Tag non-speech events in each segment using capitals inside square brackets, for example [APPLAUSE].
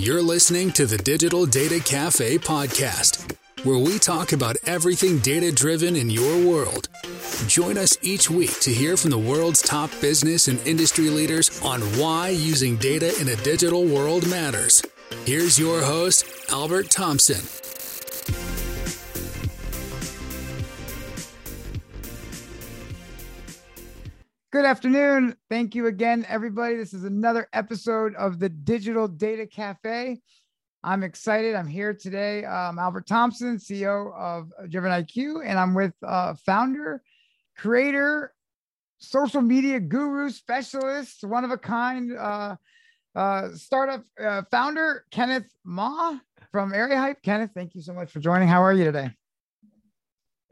You're listening to the Digital Data Cafe podcast, where we talk about everything data driven in your world. Join us each week to hear from the world's top business and industry leaders on why using data in a digital world matters. Here's your host, Albert Thompson. Good afternoon. Thank you again, everybody. This is another episode of the Digital Data Cafe. I'm excited. I'm here today. I'm Albert Thompson, CEO of Driven IQ, and I'm with uh, founder, creator, social media guru, specialist, one of a kind uh, uh, startup uh, founder, Kenneth Ma from Area Hype. Kenneth, thank you so much for joining. How are you today?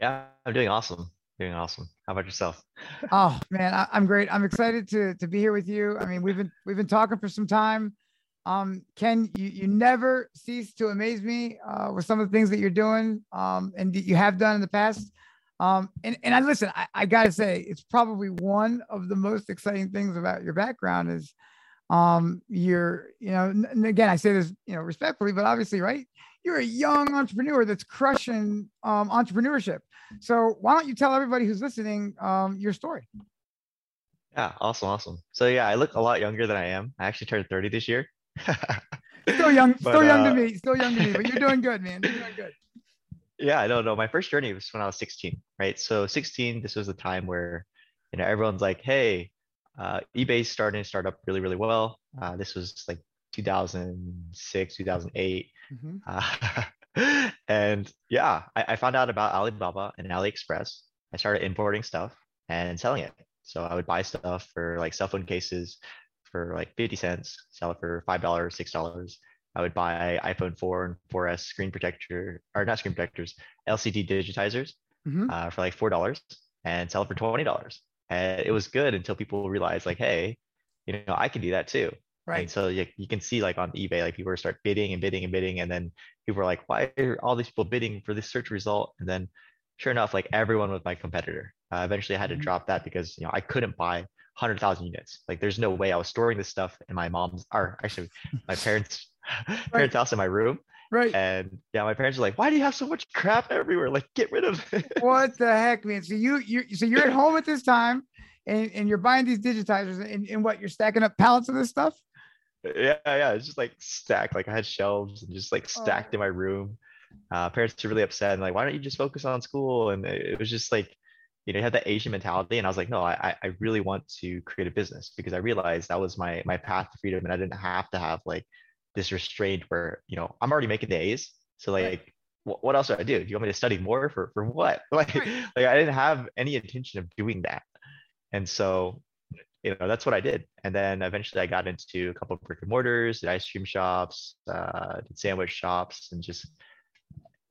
Yeah, I'm doing awesome. Doing awesome. How about yourself? Oh man, I, am great. I'm excited to to be here with you. I mean, we've been we've been talking for some time. Um, Ken, you you never cease to amaze me uh, with some of the things that you're doing, um, and you have done in the past. Um, and and I listen. I, I gotta say, it's probably one of the most exciting things about your background is, um, you're you know, and again, I say this you know respectfully, but obviously, right? You're a young entrepreneur that's crushing um, entrepreneurship so why don't you tell everybody who's listening um, your story? Yeah, awesome, awesome. So yeah, I look a lot younger than I am. I actually turned 30 this year. [LAUGHS] still young, but, still young uh, to me, still young to me, but you're doing good, man. You're doing good. [LAUGHS] Yeah, I don't know. My first journey was when I was 16, right? So 16, this was the time where you know everyone's like, hey, uh, eBay's starting to start up really, really well. Uh, this was like 2006, 2008. Mm-hmm. Uh, [LAUGHS] and yeah, I, I, found out about Alibaba and AliExpress. I started importing stuff and selling it. So I would buy stuff for like cell phone cases for like 50 cents, sell it for $5, $6. I would buy iPhone 4 and 4S screen protector, or not screen protectors, LCD digitizers mm-hmm. uh, for like $4 and sell it for $20. And it was good until people realized like, hey, you know, I can do that too. Right. And so you, you can see like on eBay, like people start bidding and bidding and bidding. And then people are like, why are all these people bidding for this search result? And then sure enough, like everyone was my competitor. Uh, eventually I had to mm-hmm. drop that because, you know, I couldn't buy 100,000 units. Like there's no way I was storing this stuff in my mom's, or actually my [LAUGHS] parents' [LAUGHS] right. parents' house in my room. Right. And yeah, my parents are like, why do you have so much crap everywhere? Like get rid of [LAUGHS] it. What the heck, man? So you, you, so you're at home at this time and, and you're buying these digitizers and, and what you're stacking up pallets of this stuff? Yeah yeah it's just like stacked like i had shelves and just like stacked oh. in my room. Uh, parents were really upset and like why don't you just focus on school? And it, was just like you know you had that asian mentality and i was like no i i really want to create a business because i realized that was my my path to freedom and i didn't have to have like this restraint where you know i'm already making the a's so like what, what else do i do? Do you want me to study more for for what? [LAUGHS] Like right. like i didn't have any intention of doing that. And so you know that's what I did. And then eventually I got into a couple of brick and mortars, did ice cream shops, uh, did sandwich shops, and just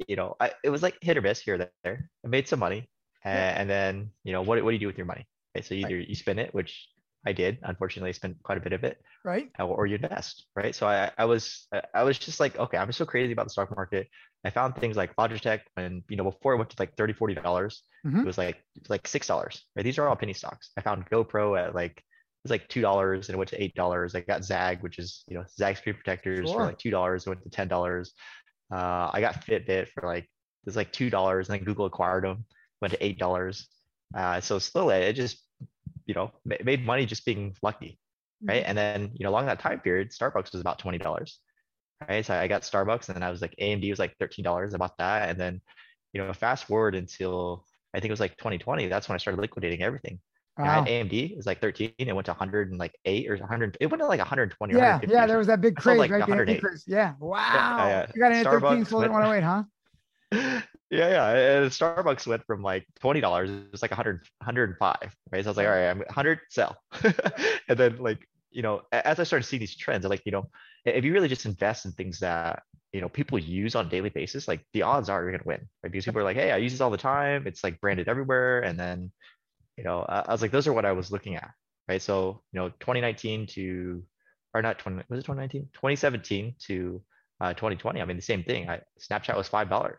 you know I, it was like hit or miss here or there. I made some money, and, and then you know what what do you do with your money? Okay, so either right. you spend it, which I did. Unfortunately, I spent quite a bit of it. Right. Or, you invest. Right. So I, I was I was just like, okay, I'm so crazy about the stock market. I found things like Logitech and you know before it went to like 30 40 dollars. Mm-hmm. It was like like six dollars. Right. These are all penny stocks. I found GoPro at like it was like two dollars and it went to eight dollars. I got ZAGG, which is you know ZAGG screen protectors sure. for like two dollars. It went to ten dollars. Uh, I got Fitbit for like it was like two dollars, and then Google acquired them, went to eight dollars. Uh, so slowly, it just you know made money just being lucky, right? Mm-hmm. And then you know along that time period, Starbucks was about twenty dollars, right? So I got Starbucks, and then I was like AMD was like thirteen dollars about that, and then you know fast forward until I think it was like 2020. That's when I started liquidating everything. Wow. AMD is like 13. It went to 100 and like eight or 100. It went to like 120. Yeah, yeah. There was that big craze, like right? Big craze. Yeah. Wow. Yeah, yeah. Uh, you got in at 13, sold at 108, huh? [LAUGHS] yeah, yeah. And Starbucks went from like twenty dollars, it was like 100, 105. Right. So I was like, all right, I'm 100 sell. [LAUGHS] and then like, you know, as I started seeing these trends, like, you know, if you really just invest in things that you know people use on a daily basis, like the odds are you're gonna win. Right. Because people are like, hey, I use this all the time. It's like branded everywhere. And then you know, I, was like, those are what I was looking at, right? So, you know, 2019 to, or not 20, was it 2019? 2017 to uh, 2020. I mean, the same thing. I, Snapchat was $5, right? right.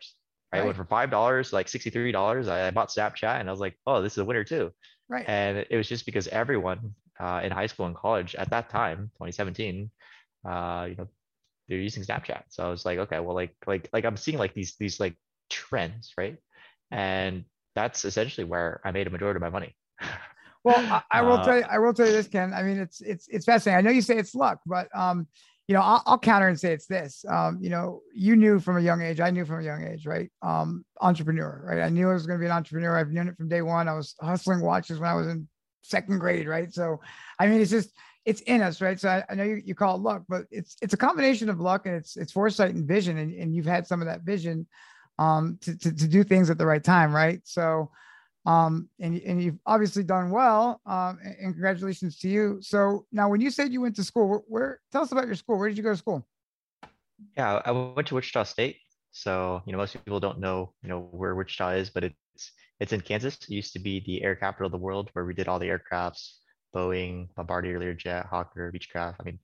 I went from $5 like $63. I, I bought Snapchat and I was like, oh, this is a winner too. Right. And it was just because everyone uh, in high school and college at that time, 2017, uh, you know, they're using Snapchat. So I was like, okay, well, like like like I'm seeing like these these like trends, right? And that's essentially where I made a majority of my money. [LAUGHS] Well, I, I will uh, tell you, I will tell you this, Ken. I mean, it's it's it's fascinating. I know you say it's luck, but um, you know, I'll, I'll, counter and say it's this. Um, you know, you knew from a young age. I knew from a young age, right? Um, entrepreneur, right? I knew I was going to be an entrepreneur. I've known it from day one. I was hustling watches when I was in second grade, right? So, I mean, it's just it's in us, right? So I, I know you, you call it luck, but it's it's a combination of luck and it's it's foresight and vision, and, and you've had some of that vision um, to, to to do things at the right time, right? So um, and, and you've obviously done well. Um, and, congratulations to you. So now, when you said you went to school, where, where, tell us about your school. Where did you go to school? Yeah, I went to Wichita State. So you know, most people don't know you know where Wichita is, but it's it's in Kansas. It used to be the air capital of the world, where we did all the aircrafts, Boeing, Bombardier, Learjet, Hawker, Beechcraft. I mean,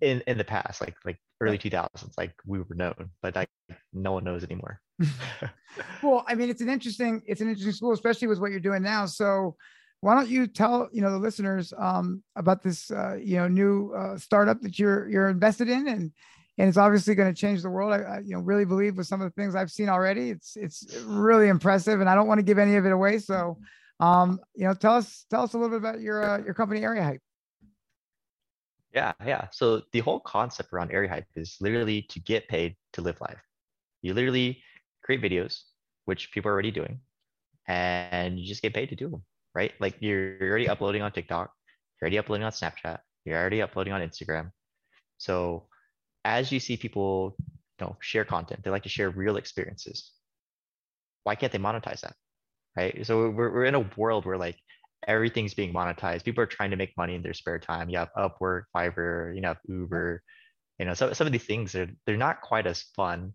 in in the past, like like early 2000s, like we were known, but like no one knows anymore. [LAUGHS] well, I mean, it's an interesting it's an interesting school, especially with what you're doing now. So why don't you tell you know the listeners um, about this uh, you know new uh, startup that you're you're invested in and and it's obviously going to change the world. I, I, you know really believe with some of the things I've seen already. It's it's really impressive, and I don't want to give any of it away. So, um, you know, tell us tell us a little bit about your uh, your company, Area Hype. Yeah, yeah. So the whole concept around Area Hype is literally to get paid to live life. You literally create videos, which people are already doing, and you just get paid to do them, right? Like you're, already uploading on TikTok, you're already uploading on Snapchat, you're already uploading on Instagram. So as you see people, you know, share content, they like to share real experiences. Why can't they monetize that? Right. So we're, we're in a world where like everything's being monetized. People are trying to make money in their spare time. You have Upwork, Fiverr, you have Uber. You know, some some of these things are they're not quite as fun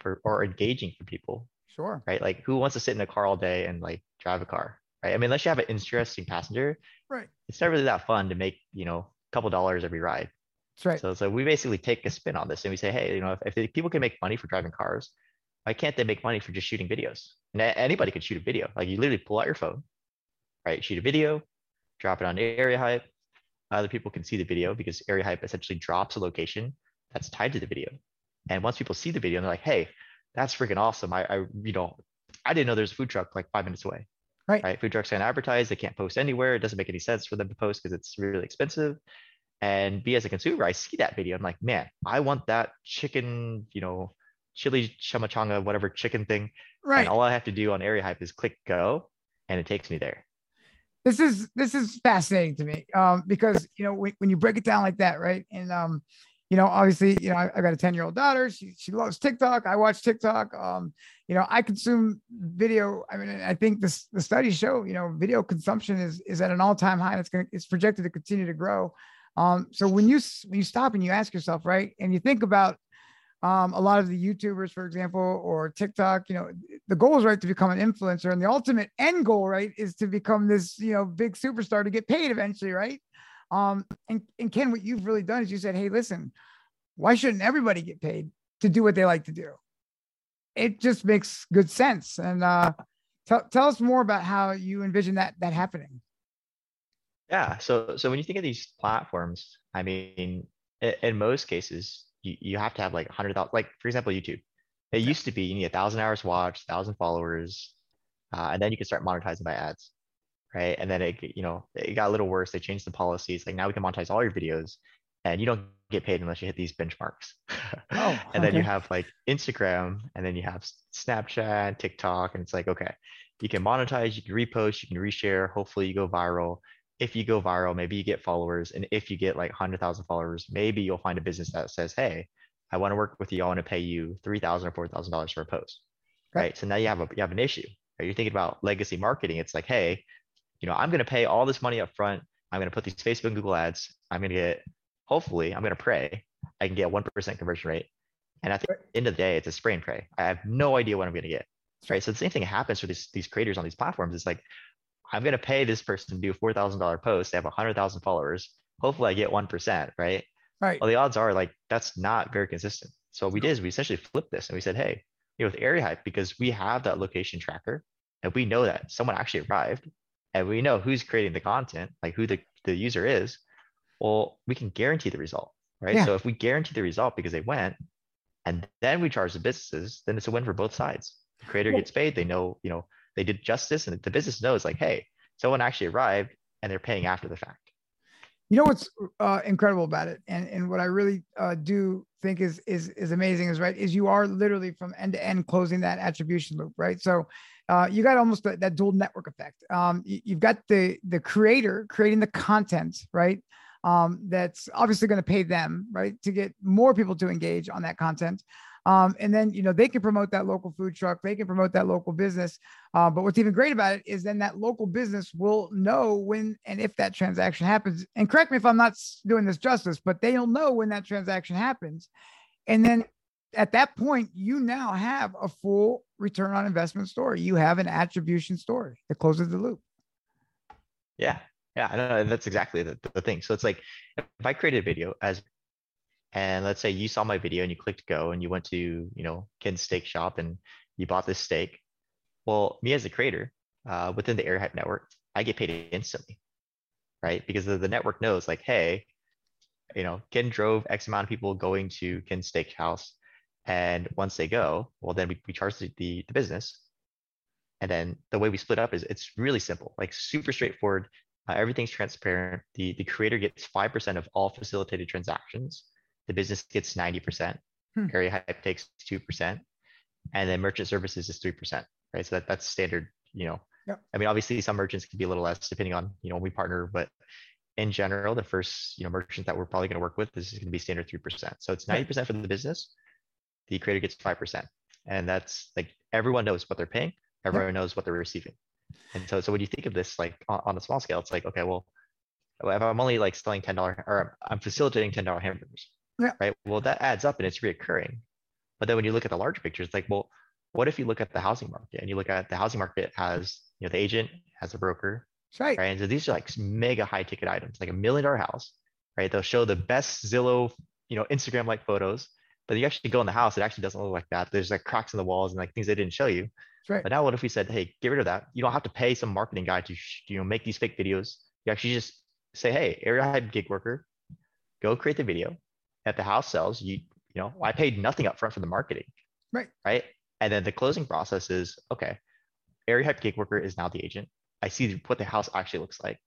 for or engaging for people. Sure. Right. Like who wants to sit in a car all day and like drive a car? Right. I mean, unless you have an interesting passenger, right. It's not really that fun to make, you know, a couple dollars every ride. That's right. So so we basically take a spin on this and we say, hey, you know, if, if people can make money for driving cars, why can't they make money for just shooting videos? And anybody can shoot a video. Like you literally pull out your phone, right? Shoot a video, drop it on Area Hype. Other people can see the video because Area Hype essentially drops a location that's tied to the video. And once people see the video they're like, hey, that's freaking awesome. I, I you know, I didn't know there's a food truck like five minutes away. Right. Right. Food trucks can't advertise. They can't post anywhere. It doesn't make any sense for them to post because it's really expensive. And be as a consumer, I see that video. I'm like, man, I want that chicken, you know, chili chimichanga, whatever chicken thing. Right. And all I have to do on Area Hype is click go, and it takes me there this is this is fascinating to me um, because you know when, when you break it down like that, right? And um, you know, obviously, you know, I, I got a 10 year old daughter. She, she loves TikTok. I watch TikTok. Um, you know, I consume video. I mean, I think this, the studies show, you know, video consumption is, is at an all time high and it's going to, it's projected to continue to grow. Um, so when you, when you stop and you ask yourself, right. And you think about, um, a lot of the YouTubers, for example, or TikTok, you know, the goal is right to become an influencer, and the ultimate end goal, right, is to become this, you know, big superstar to get paid eventually, right? Um, and, and Ken, what you've really done is you said, hey, listen, why shouldn't everybody get paid to do what they like to do? It just makes good sense. And uh, tell, tell us more about how you envision that that happening. Yeah. So so when you think of these platforms, I mean, in, in most cases, you, you have to have like 100,000, like for example, YouTube. It used to be you need a thousand hours watched, thousand followers, uh, and then you can start monetizing by ads right? And then it, you know, it got a little worse. They changed the policies. Like now we can monetize all your videos, and you don't get paid unless you hit these benchmarks. [LAUGHS] Oh, and then you have like Instagram, and then you have Snapchat, TikTok, and it's like okay, you can monetize, you can repost, you can reshare. Hopefully, you go viral. If you go viral, maybe you get followers, and if you get like hundred thousand followers, maybe you'll find a business that says, "Hey, I want to work with you. I want to pay you three thousand or four thousand dollars for a post." Right. So now you have a you have an issue. Right? You're thinking about legacy marketing. It's like, hey, you know, I'm going to pay all this money up front. I'm going to put these Facebook and Google ads. I'm going to get, hopefully, I'm going to pray I can get 1% conversion rate. And at the end of the day, it's a spray and pray. I have no idea what I'm going to get. Right. So the same thing happens for these, these creators on these platforms. It's like, I'm going to pay this person to do a $4,000 post. They have 100,000 followers. Hopefully I get 1%. Right. Right. Well, the odds are like, that's not very consistent. So what we did is we essentially flipped this and we said, hey, you know, with Area Hype, because we have that location tracker and we know that someone actually arrived and we know who's creating the content, like who the, the user is, well, we can guarantee the result, right? Yeah. So if we guarantee the result because they went, and then we charge the businesses, then it's a win for both sides. The creator Well- gets paid. They know, you know, they did justice, and the business knows, like, hey, someone actually arrived, and they're paying after the fact. You know what's uh, incredible about it, and and what I really uh, do think is is is amazing is right is you are literally from end to end closing that attribution loop, right? So uh, you got almost that, that dual network effect. Um, you, you've got the the creator creating the content, right? Um, that's obviously going to pay them, right, to get more people to engage on that content. Um, and then you know they can promote that local food truck, they can promote that local business. Uh, but what's even great about it is then that local business will know when and if that transaction happens. And correct me if I'm not doing this justice, but they'll know when that transaction happens. And then at that point, you now have a full return on investment story. You have an attribution story that closes the loop. Yeah, yeah, I know that's exactly the, the thing. So it's like if I create a video as, and let's say you saw my video and you clicked go and you went to you know Ken's Steak Shop and you bought this steak. Well, me as a creator uh, within the Area Hype network, I get paid instantly, right? Because the, the network knows like, hey, you know, Ken drove X amount of people going to Ken's Steakhouse, and once they go, well, then we, we charge the, the the business, and then the way we split up is it's really simple, like super straightforward. Uh, everything's transparent. The the creator gets five percent of all facilitated transactions. The business gets ninety percent. Hmm. Area Hype takes two percent, and then merchant services is three percent. Right, so that that's standard. You know, Yep. I mean, obviously some merchants can be a little less depending on you know when we partner, but in general, the first you know merchant that we're probably going to work with this is going to be standard three percent. So it's ninety percent for the business. The creator gets five percent, and that's like everyone knows what they're paying. Everyone knows what they're receiving. And so, so when you think of this like on, on a small scale, it's like, okay, well, if I'm only like selling ten dollar or I'm facilitating ten dollar hamburgers, Yeah. right? Well, that adds up and it's reoccurring. But then when you look at the larger picture, it's like, well, what if you look at the housing market and you look at the housing market has, you know, the agent has a broker, That's right. right? And so these are like mega high ticket items, like a million dollar house, right? They'll show the best Zillow, you know, Instagram like photos, but you actually go in the house, it actually doesn't look like that. There's like cracks in the walls and like things they didn't show you. Right. But now what if we said, hey, get rid of that. You don't have to pay some marketing guy to, you know, make these fake videos. You actually just say, hey, area hype gig worker, go create the video. If the house sells, you, you know, I paid nothing up front for the marketing. Right. Right. And then the closing process is, okay, area hype gig worker is now the agent. I see what the house actually looks like.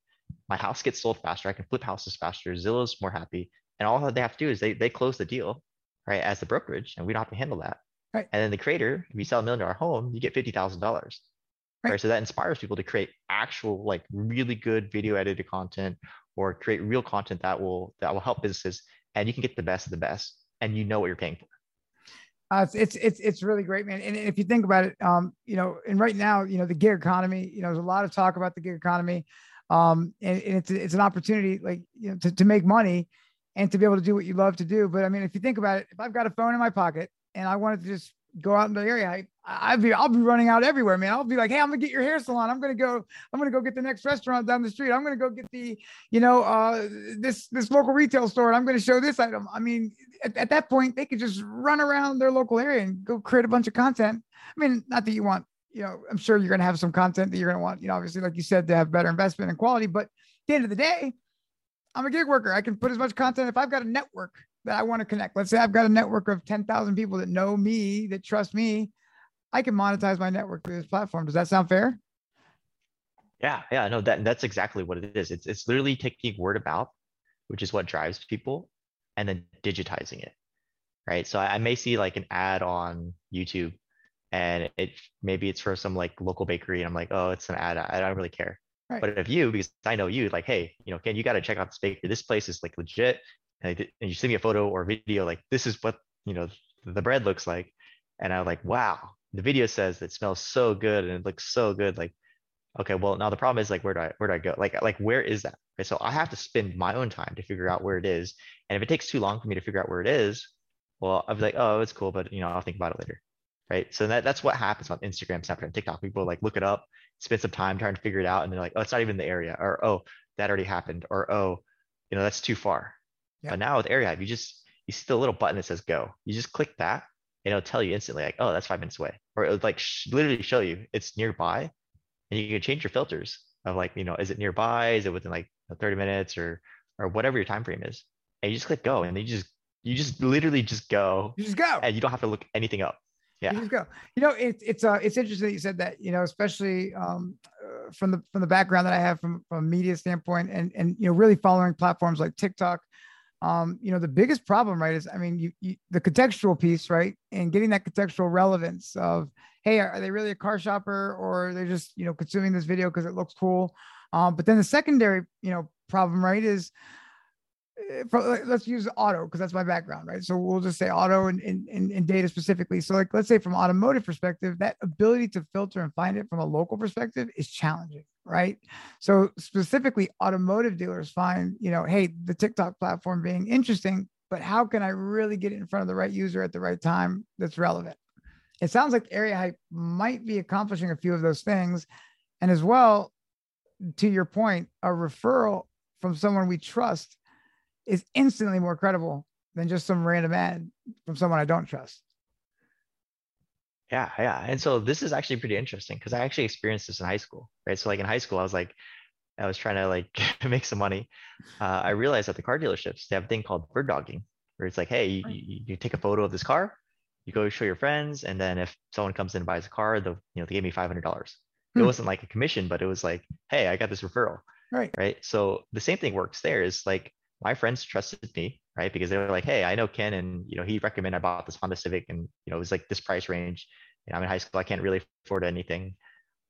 My house gets sold faster. I can flip houses faster. Zillow's more happy. And all that they have to do is they, they close the deal, right, as the brokerage, and we don't have to handle that. Right. And then the creator, if you sell a million dollar home, you get fifty thousand dollars. Right. Right. So that inspires people to create actual, like, really good video edited content or create real content that will that will help businesses, and you can get the best of the best, and you know what you're paying for. Uh, it's, it's it's really great, man. And if you think about it, um, you know, and right now, you know, the gig economy, you know, there's a lot of talk about the gig economy, um, and, and it's it's an opportunity, like you know, to, to make money and to be able to do what you love to do. But I mean, if you think about it, if I've got a phone in my pocket and I wanted to just go out in the area, I, I'd be I'll be running out everywhere, man. I'll be like, hey, I'm gonna get your hair salon. I'm gonna go. I'm gonna go get the next restaurant down the street. I'm gonna go get the, you know, uh, this this local retail store, and I'm gonna show this item. I mean, at, at that point, they could just run around their local area and go create a bunch of content. I mean, not that you want, you know, I'm sure you're gonna have some content that you're gonna want, you know, obviously, like you said, to have better investment and quality. But at the end of the day, I'm a gig worker. I can put as much content if I've got a network that I want to connect. Let's say I've got a network of 10,000 people that know me, that trust me. I can monetize my network through this platform. Does that sound fair? Yeah, yeah, no, that that's exactly what it is. It's it's literally taking word of mouth, which is what drives people, and then digitizing it, right? So I, I may see like an ad on YouTube, and it maybe it's for some like local bakery, and I'm like, oh, it's an ad. I don't really care. Right. But if you, because I know you, like, hey, you know, Ken, you got to check out this bakery. This place is like legit, and, you send me a photo or video, like this is what you know the bread looks like, and I'm like, wow, the video says it smells so good and it looks so good, like okay well now the problem is like where do i where do i go? Like like where is that? So i have to spend my own time to figure out where it is. And if it takes too long for me to figure out where it is well i'll be like oh it's cool but you know i'll think about it later. Right? So that, that's what happens on instagram snapchat and tiktok. People like look it up spend some time trying to figure it out and they're like oh it's not even the area or oh that already happened or oh you know that's too far Yeah. but now with area Hype, you just you see the little button that says go you just click that and it'll tell you instantly like oh that's five minutes away or it'll like sh- literally show you it's nearby and you can change your filters of like you know is it nearby is it within like 30 minutes or or whatever your time frame is and you just click go, and then you just you just literally just go. You just go, and you don't have to look anything up. Yeah, you just go. You know, it's it's uh it's interesting that you said that. You know, especially um uh, from the from the background that I have from from a media standpoint, and and you know really following platforms like TikTok. Um, you know, the biggest problem, right, is I mean, you, you the contextual piece, right, and getting that contextual relevance of, hey, are, they really a car shopper or they're just you know consuming this video because it looks cool? Um, but then the secondary, you know, problem, right, is Eh, for, let's use auto because that's my background, right? So we'll just say auto and, and, and, data specifically. So like, let's say from automotive perspective, that ability to filter and find it from a local perspective is challenging, right? So specifically automotive dealers find, you know, hey, the TikTok platform being interesting, but how can I really get it in front of the right user at the right time that's relevant? It sounds like Area Hype might be accomplishing a few of those things. And as well, to your point, a referral from someone we trust is instantly more credible than just some random ad from someone I don't trust. Yeah, yeah. And so this is actually pretty interesting because I actually experienced this in high school, right? So like in high school, I was like, I was trying to like [LAUGHS] make some money. Uh, I realized at the car dealerships, they have a thing called bird dogging, where it's like, hey, you, you, you take a photo of this car, you go show your friends, and then if someone comes in and buys a car, they'll, you know, they gave me $500 it hmm. wasn't like a commission, but it was like, hey, I got this referral. Right. Right. So the same thing works there is like my friends trusted me, right? Because they were like, hey, I know Ken and you know, he recommended I bought this Honda Civic and you know, it was like this price range. You know, I'm in high school, I can't really afford anything.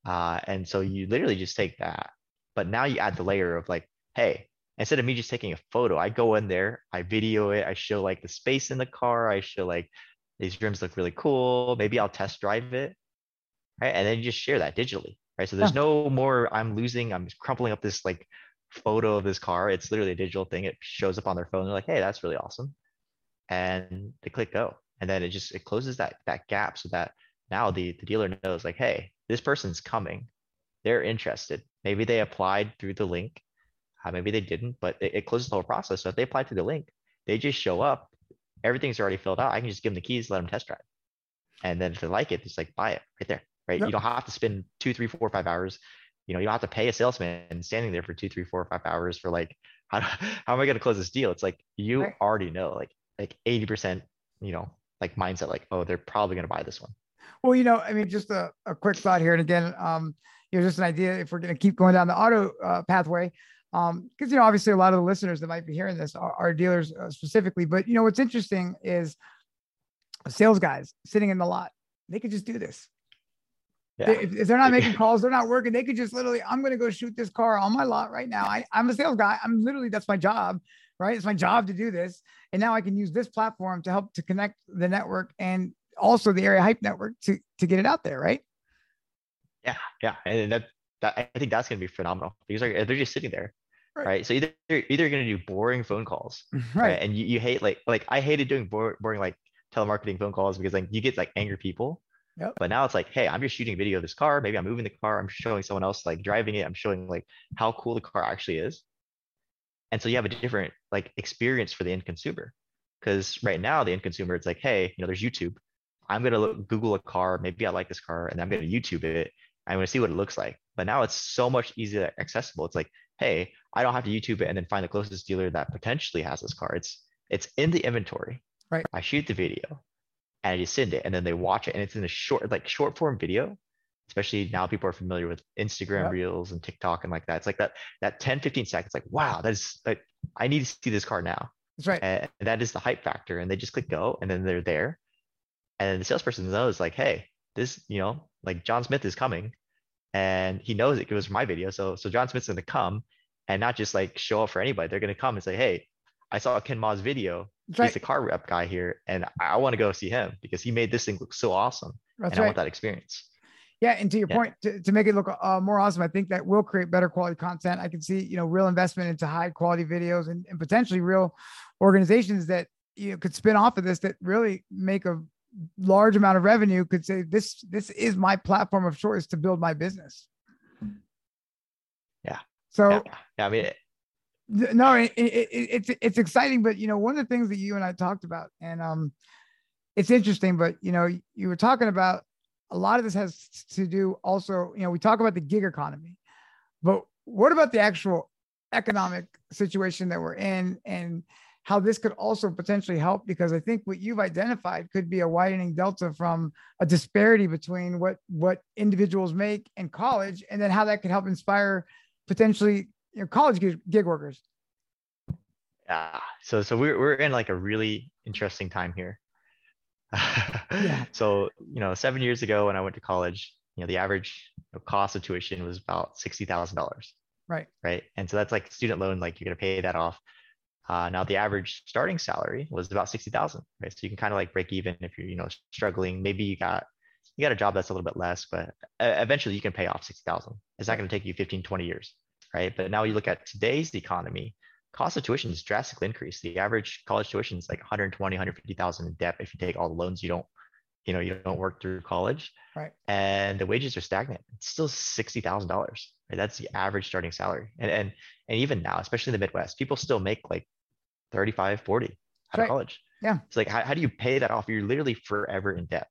Uh, and so you literally just take that. But now you add the layer of like, hey, instead of me just taking a photo, I go in there, I video it, I show like the space in the car, I show like these rims look really cool. Maybe I'll test drive it right? And then you just share that digitally, right? So there's yeah. no more I'm losing, I'm crumpling up this like photo of this car. It's literally a digital thing. It shows up on their phone. They're like, hey, that's really awesome. And they click go. And then it just it closes that that gap so that now the, the dealer knows like, hey, this person's coming. They're interested. Maybe they applied through the link. Uh, maybe they didn't, but it, it closes the whole process. So if they apply through the link, they just show up. Everything's already filled out. I can just give them the keys, let them test drive. And then if they like it, it's like buy it right there right? Yep. You don't have to spend two, three, four, five hours. You know, you don't have to pay a salesman standing there for two, three, four, five hours for like, [LAUGHS] how, how am I going to close this deal? It's like you right. already know, like like eighty percent, you know, like mindset, like oh, they're probably going to buy this one. Well, you know, I mean, just a, a quick thought here, and again, um, you know, just an idea if we're going to keep going down the auto uh, pathway, um, because you know, obviously, a lot of the listeners that might be hearing this are, are dealers uh, specifically. But you know, what's interesting is sales guys sitting in the lot, they could just do this. Yeah. If, if, they're not making [LAUGHS] calls, they're not working. They could just literally, I'm going to go shoot this car on my lot right now. I, I'm a sales guy. I'm literally, that's my job, right? It's my job to do this. And now I can use this platform to help to connect the network and also the area hype network to, to get it out there, right? Yeah. Yeah. And that, that I think that's going to be phenomenal because they're, they're just sitting there. Right. right. So either either going to do boring phone calls, [LAUGHS] right? right? And you, you hate like like I hated doing boring like telemarketing phone calls because like you get like angry people Yep. But now it's like, hey, I'm just shooting a video of this car. Maybe I'm moving the car. I'm showing someone else like driving it. I'm showing like how cool the car actually is. And so you have a different like experience for the end consumer. Because right now the end consumer, it's like, hey, you know, there's YouTube. I'm gonna look, Google a car. Maybe I like this car, and I'm gonna YouTube it. I'm gonna see what it looks like. But now it's so much easier accessible. It's like, hey, I don't have to YouTube it and then find the closest dealer that potentially has this car. It's it's in the inventory. Right. I shoot the video and I just send it and then they watch it and it's in a short like short form video especially now people are familiar with Instagram reels and TikTok and like that. It's like that that 10, 15 seconds, like, wow, that is like I need to see this car now. That's right. And that is the hype factor. And they just click go and then they're there. And the salesperson knows like, hey, this, you know, like John Smith is coming and he knows it goes from my video. So so John Smith's gonna come and not just like show up for anybody. They're gonna come and say, hey, I saw Ken Ma's video. That's He's right. the car rep guy here, and I want to go see him because he made this thing look so awesome. That's and right. I want that experience. Yeah, and to your yeah. point, to, to make it look uh, more awesome, I think that will create better quality content. I can see, you know, real investment into high quality videos and, and potentially real organizations that you know, could spin off of this that really make a large amount of revenue. Could say this this is my platform of choice to build my business. Yeah. So yeah, yeah I mean, no it, it, it's it's exciting but you know one of the things that you and i talked about and um it's interesting but you know you were talking about a lot of this has to do also you know we talk about the gig economy but what about the actual economic situation that we're in and how this could also potentially help? Because I think what you've identified could be a widening delta from a disparity between what what individuals make in college and then how that could help inspire potentially you know, college gig, gig workers. Yeah. So so we're we're in like a really interesting time here. [LAUGHS] yeah. So you know, seven years ago when I went to college, you know, the average cost of tuition was about sixty thousand dollars. Right. Right. And so that's like student loan, like you're gonna pay that off uh, now the average starting salary was about 60,000, right? So you can kind of like break even if you're, you know, struggling. Maybe you got, you got a job that's a little bit less, but eventually you can pay off 60,000. It's not going to take you 15, 20 years, right? But now you look at today's economy, cost of tuition has drastically increased. The average college tuition is like 120, 150,000 in debt if you take all the loans you don't, you know, you don't work through college. Right. And the wages are stagnant. It's still $60,000. Right? That's the average starting salary. And, and, and even now, especially in the Midwest, people still make like 35, 40 out of college. Yeah. It's like, how, how do you pay that off? You're literally forever in debt.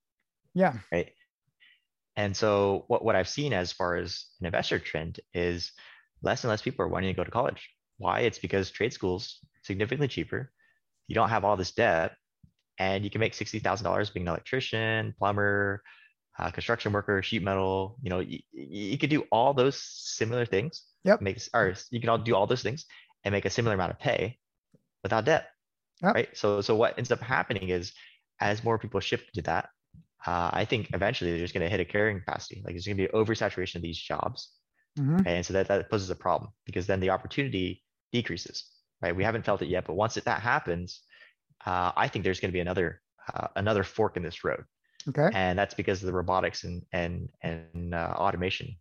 Yeah. Right. And so what, what I've seen as far as an investor trend is less and less people are wanting to go to college. Why? It's because trade schools significantly cheaper. You don't have all this debt and you can make $60,000 being an electrician, plumber, uh, construction worker, sheet metal, you know, you, you could do all those similar things. Yep. Makes, or you can all do all those things and make a similar amount of pay without debt. Yep. Right. So so what ends up happening is as more people shift to that, uh, I think eventually they're just going to hit a carrying capacity. Like there's going to be oversaturation of these jobs, mm-hmm. and so that that poses a problem because then the opportunity decreases. Right. We haven't felt it yet, but once it, that happens, uh, I think there's going to be another uh, another fork in this road. Okay. And that's because of the robotics and and and uh, automation.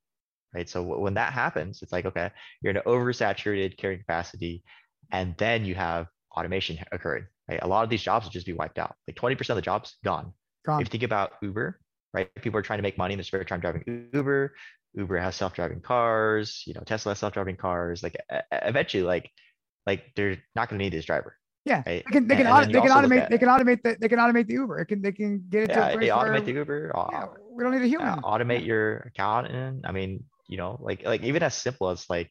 Right. So when that happens, it's like okay, you're in an oversaturated carrying capacity, and then you have automation occurring, right? A lot of these jobs will just be wiped out. Like 20% of the jobs gone. gone. If you think about Uber, right? People are trying to make money in the spare time driving Uber. Uber has self-driving cars, you know, Tesla has self-driving cars. Like eventually, like, like they're not going to need this driver. Yeah, right? they can they can, auto, they can automate at, they can automate the they can automate the Uber. It can they can get it yeah, to automate where, the Uber. Yeah, we don't need a human. automate your accountant. I mean, you know, like like even as simple as like,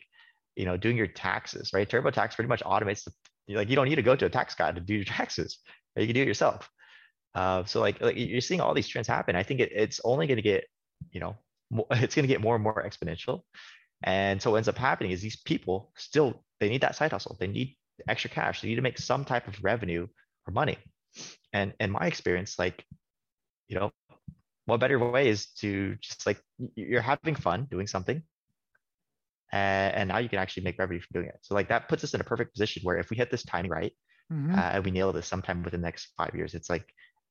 you know, doing your taxes, right? TurboTax pretty much automates the like you don't need to go to a tax guy to do your [LAUGHS] taxes. Right? You can do it yourself. Uh, so like, like you're seeing all these trends happen. I think it, it's only going to get, you know, more, [LAUGHS] it's going to get more and more exponential. And so what ends up happening is these people still they need that side hustle. They need extra cash. They need to make some type of revenue or money. And in my experience, like, you know, what better way is to just like you're having fun doing something and, and now you can actually make revenue from doing it. So like that puts us in a perfect position where if we hit this timing right, mm-hmm. uh, and we nail this sometime within the next five years, it's like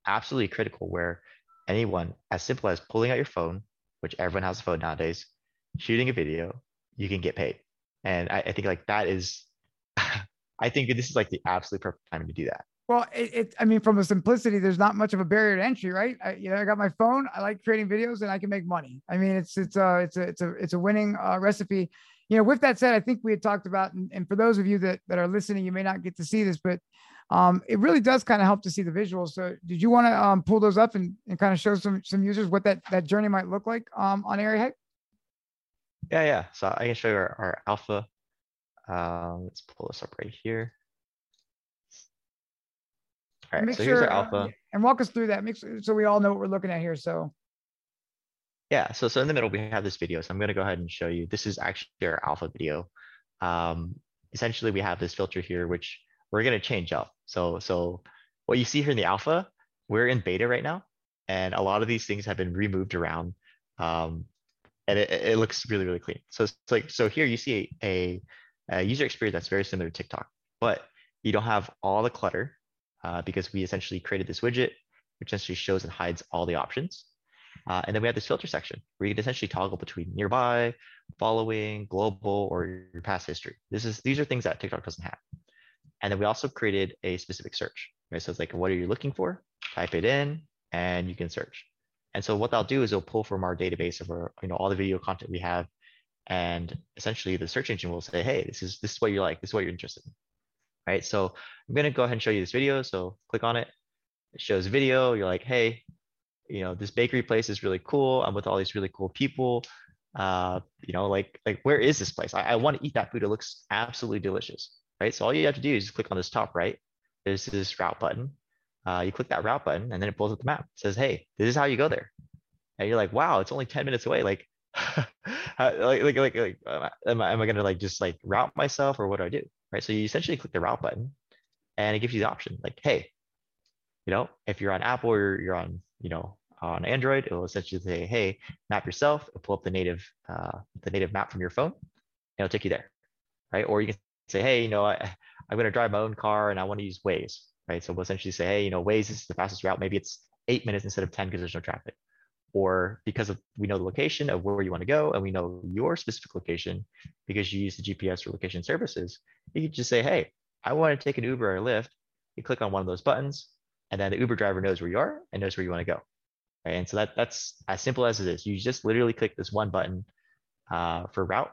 absolutely critical where anyone, as simple as pulling out your phone, which everyone has a phone nowadays, shooting a video, you can get paid. And I, I think like that is, [LAUGHS] I think this is like the absolute perfect time to do that. Well, it, it, I mean, from a simplicity, there's not much of a barrier to entry, right? I, you know, I got my phone. I like creating videos, and I can make money. I mean, it's it's a it's a it's a it's a winning uh, recipe you know, with that said, I think we had talked about, and, and for those of you that, that are listening, you may not get to see this, but um, it really does kind of help to see the visuals. So did you want to um, pull those up and, and kind of show some, some users what that, that journey might look like um, on Area Hype? Yeah, yeah. So I can show you our, our alpha. Uh, let's pull this up right here. All right, so sure, here's our alpha. and walk us through that, make sure, so we all know what we're looking at here. So yeah, so so in the middle we have this video. So I'm going to go ahead and show you. This is actually our alpha video. Um, essentially, we have this filter here, which we're going to change up. So so what you see here in the alpha, we're in beta right now, and a lot of these things have been removed around, um, and it, it looks really really clean. So it's like so here you see a, a, user experience that's very similar to TikTok, but you don't have all the clutter uh, because we essentially created this widget, which essentially shows and hides all the options. Uh, and then we have this filter section where you can essentially toggle between nearby, following, global, or your past history. This is these are things that TikTok doesn't have. And then we also created a specific search. Right? So it's like, what are you looking for? Type it in, and you can search. And so what they'll do is it'll pull from our database of our, you know, all the video content we have, and essentially the search engine will say, hey, this is this is what you like, this is what you're interested in. Right. So I'm gonna go ahead and show you this video. So click on it. It shows video. You're like, hey, you know, this bakery place is really cool. I'm with all these really cool people. Uh, you know, like like where is this place? I, I want to eat that food. It looks absolutely delicious, right? So all you have to do is click on this top right, there's this route button. Uh, you click that route button and then it pulls up the map. It says, hey, this is how you go there. And you're like, wow, it's only 10 minutes away. Like, [LAUGHS] like, like, like, like am I, am I gonna like just like route myself or what do I do? Right. So you essentially click the route button and it gives you the option like, hey, you know, if you're on Apple or you're on, you know, on Android, it will essentially say, hey, map yourself, it'll pull up the native, uh, the native map from your phone, and it'll take you there, right? Or you can say, hey, you know, I, I'm going to drive my own car and I want to use Waze, right? So we'll essentially say, hey, you know, Waze is the fastest route. Maybe it's eight minutes instead of 10 because there's no traffic. Or because of we know the location of where you want to go and we know your specific location because you use the GPS or location services, you can just say, hey, I want to take an Uber or a Lyft. You click on one of those buttons, and then the Uber driver knows where you are and knows where you want to go. Right? And so that that's as simple as it is. You just literally click this one button uh, for route,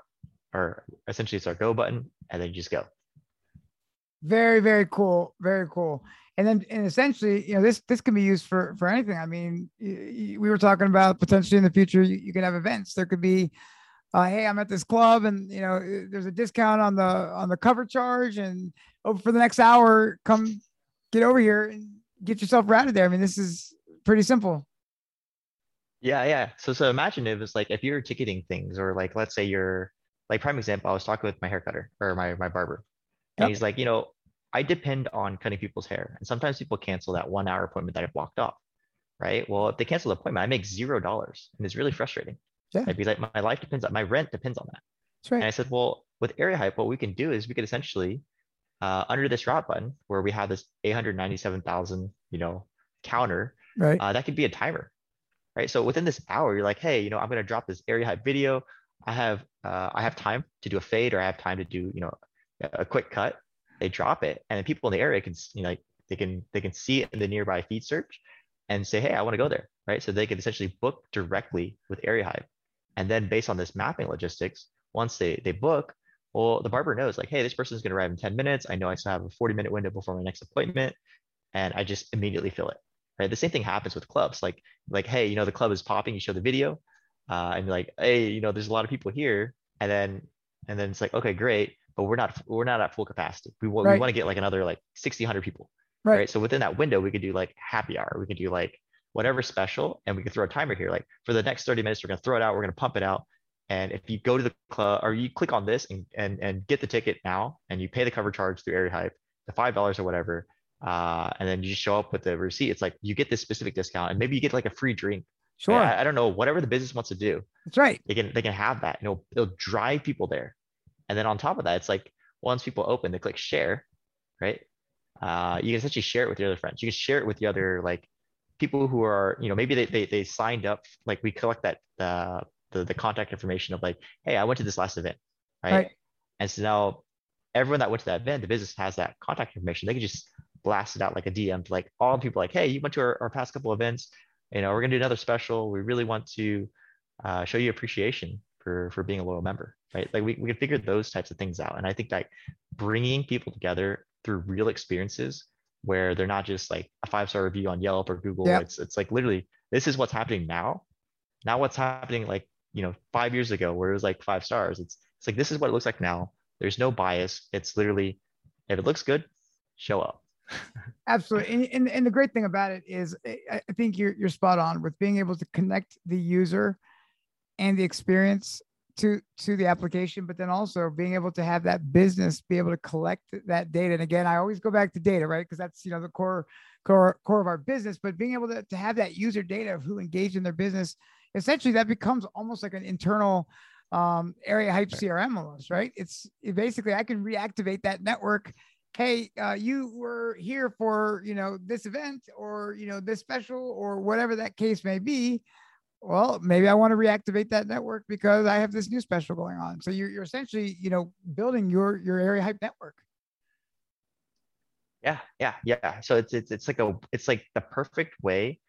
or essentially it's our go button, and then you just go. Very, very cool. Very cool. And then, and essentially, you know, this this can be used for for anything. I mean, we were talking about potentially in the future, you, you can have events. There could be, uh, hey, I'm at this club, and you know, there's a discount on the on the cover charge, and over for the next hour, come get over here and get yourself routed there. I mean, this is pretty simple. Yeah, yeah. So so imagine it was like if you're ticketing things, or like let's say you're like prime example, I was talking with my hair cutter or my my barber, and yep. he's like, you know, I depend on cutting people's hair, and sometimes people cancel that one hour appointment that I've blocked off, right? Well, if they cancel the appointment, I make zero dollars, and it's really frustrating. Yeah. I'd be like, my life depends on my rent depends on that. That's right. And I said, well, with Area Hype, what we can do is we could essentially uh, under this route button where we have this 897,000, you know, counter, right? Uh, that could be a timer right? So within this hour, you're like, hey, you know, I'm gonna drop this area hype video. I have uh, I have time to do a fade or I have time to do, you know, a quick cut. They drop it, and then people in the area can, you know, like they can they can see it in the nearby feed search and say, hey, I want to go there, right? So they can essentially book directly with Area hype. And then based on this mapping logistics, once they they book, well, the barber knows like, hey, this person is going to arrive in 10 minutes. I know I still have a 40 minute window before my next appointment. And I just immediately fill it right? The same thing happens with clubs. Like, like, hey, you know, the club is popping. You show the video, uh, and like, hey, you know, there's a lot of people here, and then, and then it's like, okay, great, but we're not, we're not at full capacity. We, right. we want to get like another like 60, 100 people, right. right? So within that window, we could do like happy hour. We could do like whatever special, and we could throw a timer here. Like for the next 30 minutes, we're gonna throw it out. We're gonna pump it out. And if you go to the club or you click on this and, and, and get the ticket now and you pay the cover charge through Area Hype, the $5 or whatever, uh, and then you just show up with the receipt. It's like you get this specific discount, and maybe you get like a free drink. Sure. I, I don't know, whatever the business wants to do. That's right. They can they can have that. You know, it'll drive people there. And then on top of that, it's like once people open, they click share, right? Uh, you can essentially share it with your other friends. You can share it with the other like people who are, you know, maybe they they, they signed up. Like we collect that uh, the the contact information of like, hey, I went to this last event, right? right. And so now everyone that went to that event, the business has that contact information. They can just blast it out like a DM to like all people like, hey, you went to our, our past couple events. You know, we're gonna do another special. We really want to uh, show you appreciation for for being a loyal member, right? Like we, we can figure those types of things out. And I think that bringing people together through real experiences where they're not just like a five star review on Yelp or Google. Yep. It's it's like literally this is what's happening now. Now what's happening like you know five years ago where it was like five stars. It's it's like this is what it looks like now. There's no bias. It's literally if it looks good, show up. Absolutely. And, and, and, the great thing about it is I think you're, you're spot on with being able to connect the user and the experience to, to the application, but then also being able to have that business be able to collect that data. And again, I always go back to data, right? Because that's, you know, the core, core, core of our business, but being able to, to have that user data of who engaged in their business, essentially that becomes almost like an internal um, area hype CRM almost, right? It's it basically, I can reactivate that network hey uh, you were here for you know this event or you know this special or whatever that case may be well maybe i want to reactivate that network because i have this new special going on. So you're, you're essentially you know building your your area hype network. Yeah yeah yeah. So it's it's, it's like a it's like the perfect way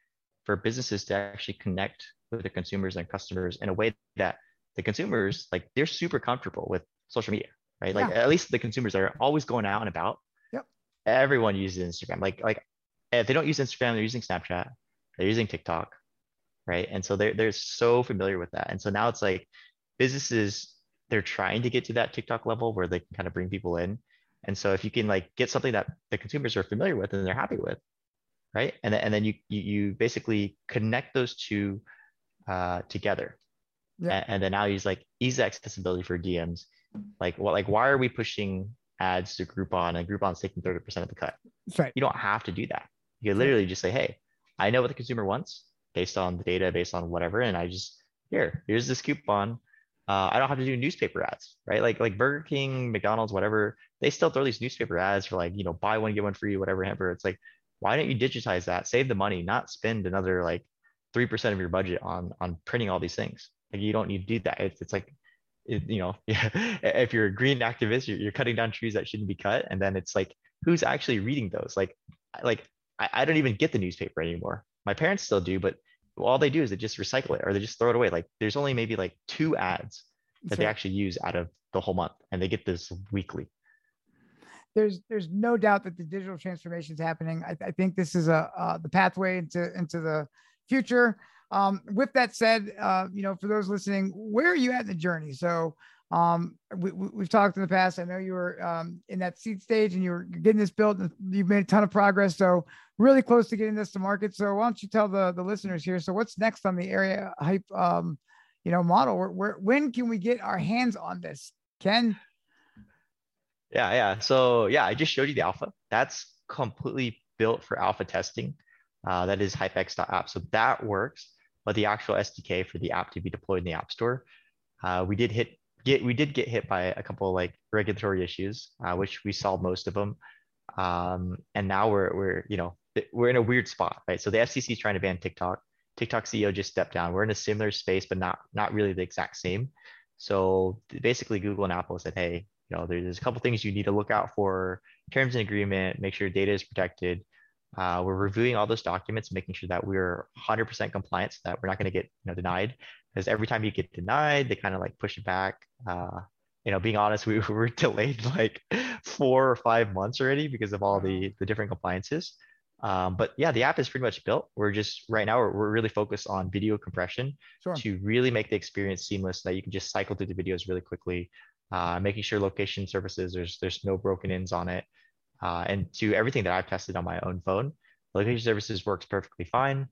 for businesses to actually connect with their consumers and customers in a way that the consumers like they're super comfortable with social media right? Like yeah. at least the consumers are always going out and about. Yep. Everyone uses Instagram. Like like if they don't use Instagram, they're using Snapchat, they're using TikTok, right? And so they're they're so familiar with that. And so now it's like businesses they're trying to get to that TikTok level where they can kind of bring people in. And so if you can like get something that the consumers are familiar with and they're happy with, right? And then, and then you, you, you basically connect those two uh, together. Yeah. And, and then now use like easy accessibility for DMs. Like what, like why are we pushing ads to Groupon and Groupon's taking 30% of the cut? That's right. You don't have to do that. You literally just say, hey, I know what the consumer wants based on the data, based on whatever. And I just, here, here's this coupon. Uh, I don't have to do newspaper ads, right? Like like Burger King, McDonald's, whatever. They still throw these newspaper ads for like you know buy one get one free, whatever. Hamper. It's like why don't you digitize that? Save the money, not spend another like three percent of your budget on on printing all these things. Like you don't need to do that. It's it's like it, you know [LAUGHS] if you're a green activist, you're, you're cutting down trees that shouldn't be cut, and then it's like who's actually reading those? Like like I, I don't even get the newspaper anymore. My parents still do, but all they do is they just recycle it or they just throw it away. Like there's only maybe like two ads that they actually use out of the whole month, and they get this weekly there's there's no doubt that the digital transformation is happening. I, I, think this is a uh, the pathway into into the future. Um, with that said, uh, you know, for those listening, where are you at in the journey? So um, we, have talked in the past. I know you were um, in that seed stage and you were getting this built and you've made a ton of progress. So really close to getting this to market. So why don't you tell the, the listeners here? So what's next on the area hype, um, you know, model where, where, when can we get our hands on this? Ken? Yeah, yeah. So yeah, I just showed you the alpha. That's completely built for alpha testing. Uh, that is hypex.app. So that works. But the actual SDK for the app to be deployed in the App Store, uh, we did hit get we did get hit by a couple of like regulatory issues, uh, which we solved most of them. Um, and now we're we're you know we're in a weird spot, right? So the FCC is trying to ban TikTok. TikTok CEO just stepped down. We're in a similar space, but not not really the exact same. So basically, Google and Apple said, hey, you know, there's a couple things you need to look out for, terms and agreement, make sure data is protected. Uh, we're reviewing all those documents, making sure that we're 100% compliant so that we're not going to get you know, denied. Because every time you get denied, they kind of like push it back. Uh, you know, being honest, [LAUGHS] we were delayed like four or five months already because of all the the different compliances. Um, but yeah, the app is pretty much built. We're just right now we're, we're really focused on video compression sure. to really make the experience seamless so that you can just cycle through the videos really quickly uh, making sure location services, there's, there's no broken ins on it. Uh, and to everything that I've tested on my own phone, location services works perfectly fine.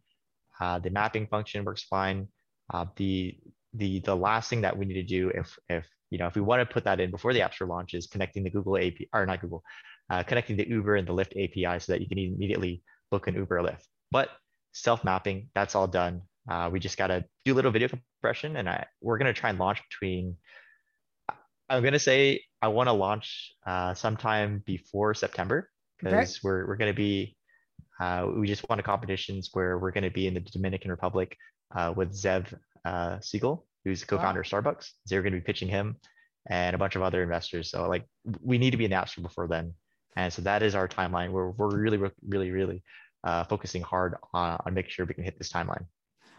Uh, the mapping function works fine. Uh, the, the, the last thing that we need to do if, if, you know, if we want to put that in before the App Store launch is connecting the Google API, or not Google, uh, connecting the Uber and the Lyft API so that you can immediately book an Uber or Lyft. But self-mapping, that's all done. Uh, we just got to do a little video compression and I, we're going to try and launch between I'm gonna say I want to launch uh, sometime before September because okay. we're we're gonna be uh, we just won a competitions where we're gonna be in the Dominican Republic uh, with Zev uh, Siegl, who's the co-founder wow. of Starbucks. So we're gonna be pitching him and a bunch of other investors. So like we need to be in App Store before then, and so that is our timeline. We're we're really really really uh, focusing hard on, on making sure we can hit this timeline.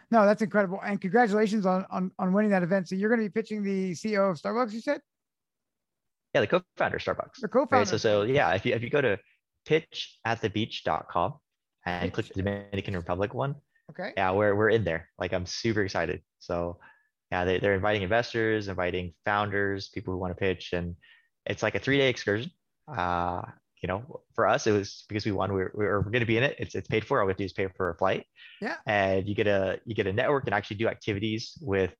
No, that's incredible, and congratulations on on on winning that event. So you're going to be pitching the CEO of Starbucks, you said? Yeah, the co-founder Starbucks. The co-founder. Right? So so yeah, if you if you go to pitchatthebeach.com and Pitch. click the Dominican Republic one. Okay. Yeah, we're we're in there. Like I'm super excited. So yeah, they, they're inviting investors, inviting founders, people who want to pitch, and it's like a three-day excursion. Uh, you know, for us, it was because we won. We're, we're, we're going to be in it. It's, it's paid for. All we have to do is pay for a flight. Yeah. And you get a you get a network and actually do activities with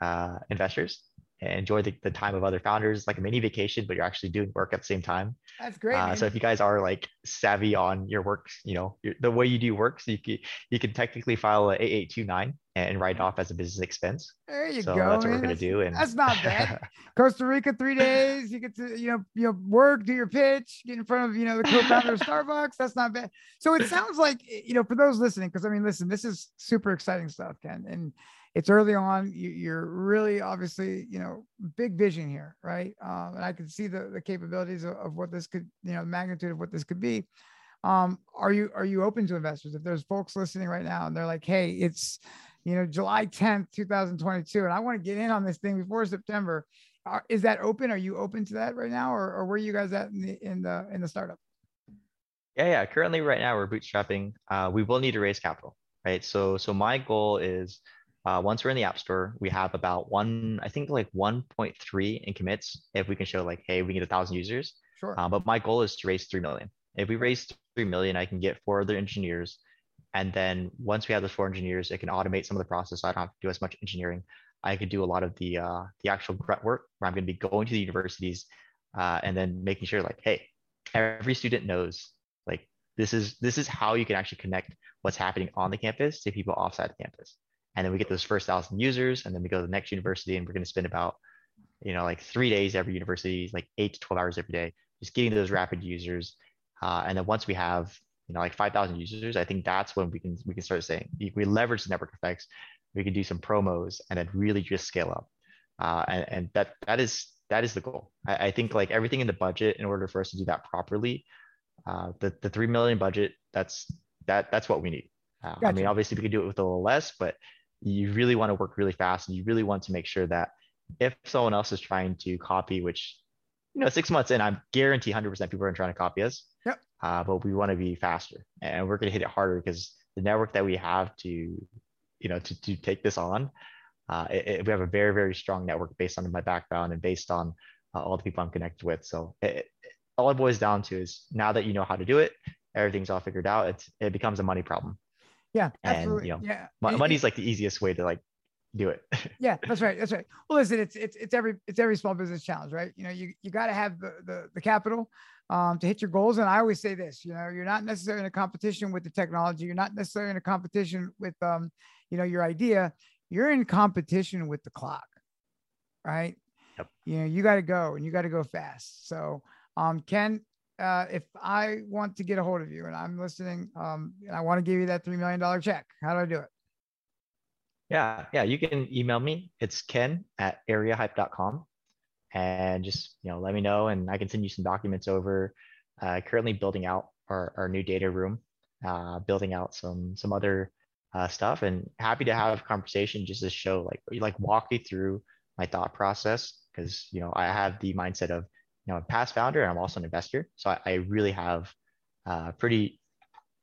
uh, investors enjoy the, the time of other founders. Like a mini vacation but you're actually doing work at the same time. That's great uh, so if you guys are like savvy on your work you know your, the way you do work so you can you can technically file a 8829 and write it off as a business expense. There you so go that's what we're going to do and that's not bad. [LAUGHS] Costa rica three days you get to you know you know work do your pitch get in front of you know the co-founder of [LAUGHS] starbucks. That's not bad. So it sounds like you know for those listening because i mean listen this is super exciting stuff ken and it's early on. You, are really obviously, you know, big vision here, right? Um, and I can see the, the capabilities of, of, what this could, you know, the magnitude of what this could be. Um, are you are you open to investors? If there's folks listening right now and they're like, hey, it's you know July 10th, 2022, and I want to get in on this thing before September. Are, is that open? Are you open to that right now, or, or where are you guys at in the in the in the startup? Yeah, yeah. Currently, right now, we're bootstrapping. Uh, we will need to raise capital, right? So, so my goal is uh, once we're in the app store, we have about one, I think like 1.3 in commits. If we can show like, hey, we need a thousand users. Sure. Uh, but my goal is to raise three million. If we raise three million, I can get four other engineers, and then once we have those four engineers, it can automate some of the process. So I don't have to do as much engineering. I could do a lot of the uh, the actual grunt work where I'm going to be going to the universities uh, and then making sure like, hey, every student knows like this is this is how you can actually connect what's happening on the campus to people offside the campus. And then we get those first thousand users, and then we go to the next university, and we're going to spend about you know like three days every university, like eight to twelve hours every day, just getting those rapid users. Uh, and then once we have you know like 5,000 users, I think that's when we can we can start saying we leverage the network effects, we can do some promos, and then really just scale up. Uh, and, and that that is that is the goal. I, I, think like everything in the budget, in order for us to do that properly, uh, the the three million budget, that's that that's what we need. Uh, gotcha. I mean, obviously we could do it with a little less, but you really want to work really fast, and you really want to make sure that if someone else is trying to copy, which you know, six months in, I'm guarantee 100% people are trying to copy us. Yep. Uh, but we want to be faster, and we're going to hit it harder because the network that we have to, you know, to to take this on uh, it, it, we have a very very strong network based on my background and based on uh, all the people I'm connected with. So it, all it boils down to is now that you know how to do it, everything's all figured out. It's it becomes a money problem. Yeah, absolutely. And, you know, yeah, money's like the easiest way to like do it. [LAUGHS] yeah, that's right. That's right. Well, listen, it's it's it's every it's every small business challenge, right? You know, you you got to have the, the the capital um, to hit your goals. And I always say this, you know, you're not necessarily in a competition with the technology. You're not necessarily in a competition with um, you know, your idea you're in competition with the clock, right? Yep. You know, you got to go and you got to go fast. So, um, Ken, uh, if I want to get a hold of you and I'm listening, um, and I want to give you that $3 million check, how do I do it? Yeah, yeah, you can email me. It's ken at areahype.com and just, you know, let me know and I can send you some documents over. Uh, currently building out our, our new data room, uh, building out some, some other uh, stuff and happy to have a conversation just to show like like walk you through my thought process because you know I have the mindset of you know a past founder and I'm also an investor so I, I really have uh, pretty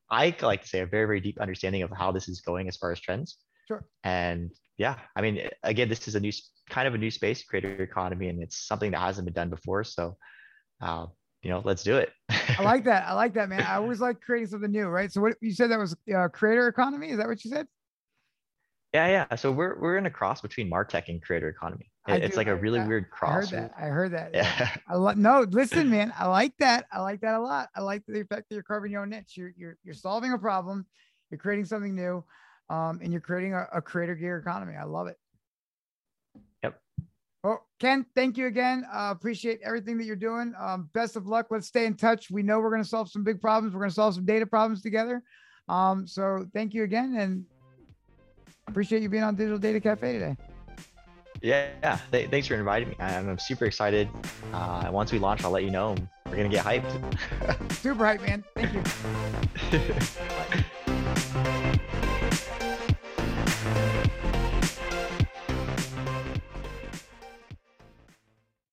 I like to say a very very deep understanding of how this is going as far as trends sure and yeah I mean again this is a new kind of a new space creator economy and it's something that hasn't been done before so uh, you know, let's do it. I like that. I like that, man. I always like creating something new, right? So what you said that was uh, creator economy? Is that what you said? Yeah, yeah. So we're we're in a cross between Martech and creator economy. It, it's like a really that. weird cross. I heard that. I heard that. Yeah. [LAUGHS] [LAUGHS] I lo- no, listen, man. I like that. I like that a lot. I like the fact that you're carving your own niche. You're you're you're solving a problem. You're creating something new, um, and you're creating a, a creator gear economy. I love it. Yep. Well, Ken, thank you again. Uh, appreciate everything that you're doing. Um, best of luck. Let's stay in touch. We know we're going to solve some big problems. We're going to solve some data problems together. Um, so thank you again and appreciate you being on Digital Data Cafe today. Yeah, yeah. Th- thanks for inviting me. I'm, super excited. Uh, once we launch, I'll let you know. We're gonna get hyped. super hyped, man. Thank you. [LAUGHS]